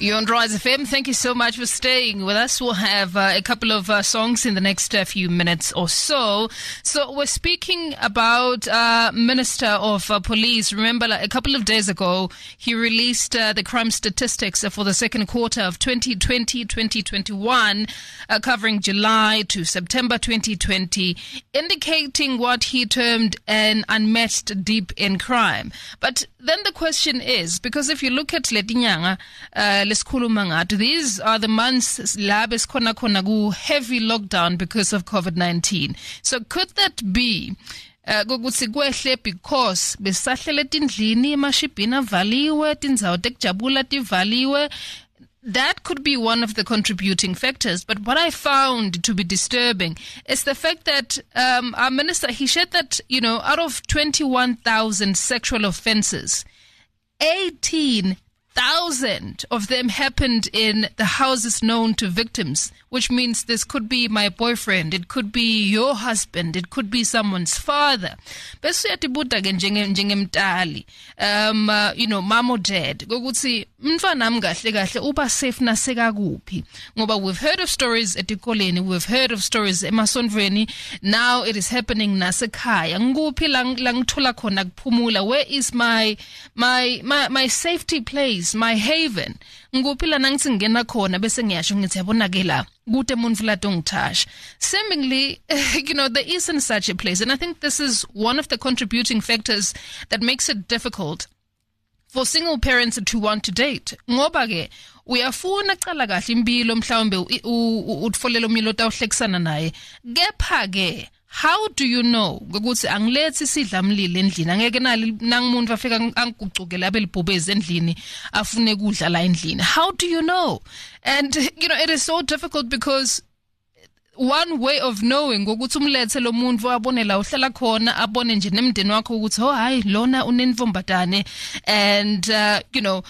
You're on Rise FM. Thank you so much for staying with us. We'll have uh, a couple of uh, songs in the next uh, few minutes or so. So we're speaking about uh, Minister of uh, Police. Remember, like, a couple of days ago, he released uh, the crime statistics for the second quarter of 2020-2021, covering July to September 2020, indicating what he termed an unmatched deep in crime. But then the question is, because if you look at letinyanga, uh, lesikhuluma these are the months la besikhona khona ku heavy lockdown because of COVID-19. So could that be uh, kokuthi kwehle because besahlele tindlini emashibhini avaliwe tindzawo tekujabula tivaliwe that could be one of the contributing factors. But what I found to be disturbing is the fact that um, our minister he said that you know out of twenty one thousand sexual offences, eighteen thousand of them happened in the houses known to victims, which means this could be my boyfriend, it could be your husband, it could be someone's father. Um uh, you know mom or dad ukuthi mntwana nami kahle kahle uba safe nasekakuphi ngoba we've heard of stories etikoleni we've heard of stories emasondweni. Now it is happening nasekhaya. Ngikuphi la la ngithola khona kuphumula? Where is my my my, my safety place my haven. Ngikuphi lana ngithi ngingena khona bese ngiyasho ngithi yabona ke la kude muntfu la tongithasha seemingly you know there isn't such a place and i think this is one of the contributing factors that makes it difficult for single parents to want to date. Ngoba ke uyafuna cala kahle impilo mhlawumbe utfolela umyilo otawuhlekisana naye. Kepha ke how do you know ukuthi angilethi sidla mlilo endlini? Angeke nali nangumuntu afika angigucukele abe libhubezi endlini afune kudla la endlini. How do you know? And you know it is so difficult because one way of knowing ukuthi umlethe lo muntu abone la uhlala khona abone nje nemndeni wakho ukuthi oh hayi lona unenvombatane and uh, you know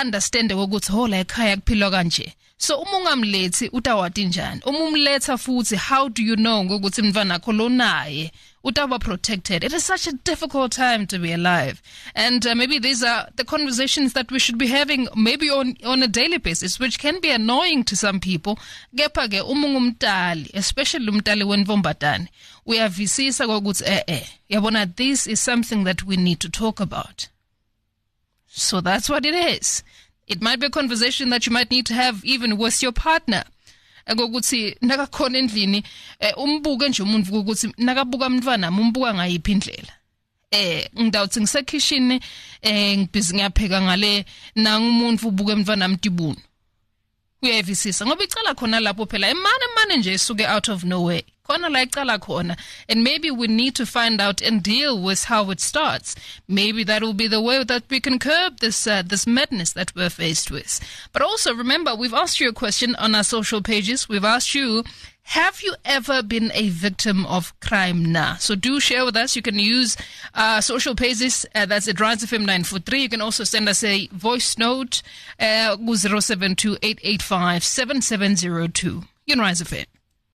understand ukuthi oh la ekhaya kuphilwa kanje. So uma ungamlethi utawati njani uma umletha futhi how do you know ngokuthi mntwana wakho lo naye utaba protected. It is such a difficult time to be alive. And uh, maybe these are the conversations that we should be having maybe on, on a daily basis, which can be annoying to some people. Kepha ke umungumtali, especially umtali wenvombatane, uyavisisa kokuthi eh, yabona this is something that we need to talk about. So that's what it is. It might be a conversation that you might need to have even with your partner. kokuthi nakakhona endlini umbuke nje umuntu ukuthi nakabuka umntwana umbuka ngayiphi indlela? Eh ngidawuthi ngisekitchen eh ngibhizi ngiyapheka ngale nangumuntu ubuke umntwana amtibuni uyayivisisa ngoba icala khona lapho phela emane emane nje isuke out of nowhere. Khona la icala khona and maybe we need to find out and deal with how it starts maybe that will be the way that we can curb this uh, this madness that we're faced with but also remember we've asked you a question on our social pages we've asked you have you ever been a victim of crime now? So do share with us. You can use uh, social pages. Uh, that's at Rise FM 943. You can also send us a voice note uh, 072 885 7702. You can Rise FM.